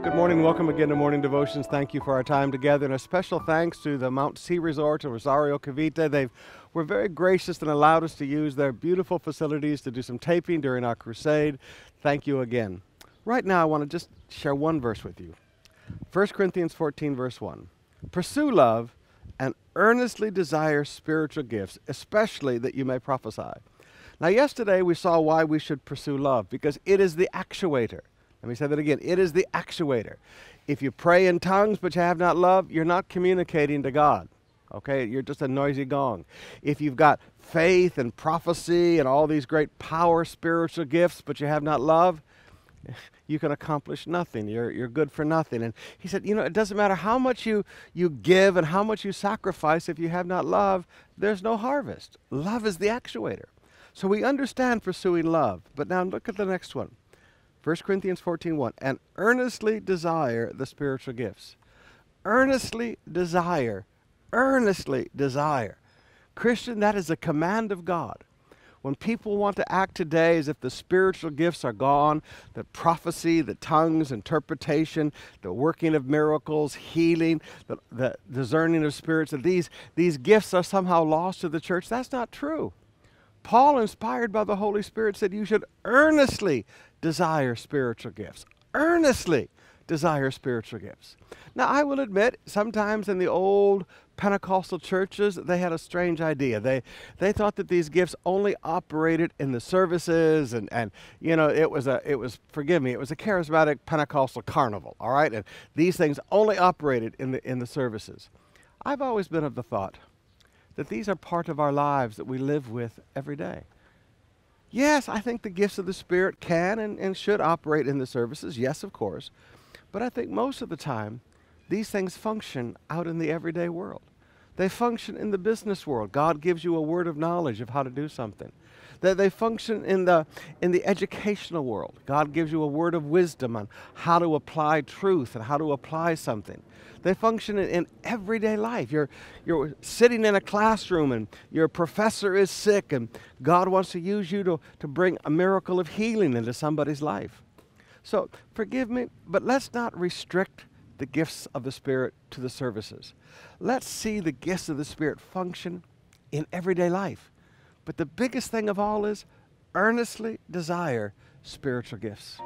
Good morning. Welcome again to Morning Devotions. Thank you for our time together. And a special thanks to the Mount Sea Resort in Rosario Cavite. They were very gracious and allowed us to use their beautiful facilities to do some taping during our crusade. Thank you again. Right now, I want to just share one verse with you 1 Corinthians 14, verse 1. Pursue love and earnestly desire spiritual gifts, especially that you may prophesy. Now, yesterday we saw why we should pursue love because it is the actuator. Let me say that again. It is the actuator. If you pray in tongues but you have not love, you're not communicating to God. Okay? You're just a noisy gong. If you've got faith and prophecy and all these great power spiritual gifts but you have not love, you can accomplish nothing. You're, you're good for nothing. And he said, you know, it doesn't matter how much you, you give and how much you sacrifice, if you have not love, there's no harvest. Love is the actuator. So we understand pursuing love. But now look at the next one. 1 Corinthians 14:1 and earnestly desire the spiritual gifts. Earnestly desire, earnestly desire. Christian, that is a command of God. When people want to act today as if the spiritual gifts are gone, the prophecy, the tongues, interpretation, the working of miracles, healing, the, the discerning of spirits, that these, these gifts are somehow lost to the church, that's not true. Paul, inspired by the Holy Spirit, said you should earnestly desire spiritual gifts. Earnestly desire spiritual gifts. Now, I will admit, sometimes in the old Pentecostal churches, they had a strange idea. They, they thought that these gifts only operated in the services, and, and you know, it was a, it was, forgive me, it was a charismatic Pentecostal carnival, all right? And these things only operated in the, in the services. I've always been of the thought that these are part of our lives that we live with every day. Yes, I think the gifts of the Spirit can and, and should operate in the services. Yes, of course. But I think most of the time, these things function out in the everyday world. They function in the business world. God gives you a word of knowledge of how to do something. That they function in the, in the educational world. God gives you a word of wisdom on how to apply truth and how to apply something. They function in, everyday life. You're, you're sitting in a classroom and your professor is sick, and God wants to use you to, to bring a miracle of healing into somebody's life. So forgive me, but let's not restrict the gifts of the Spirit to the services. Let's see the gifts of the Spirit function in everyday life. But the biggest thing of all is earnestly desire spiritual gifts.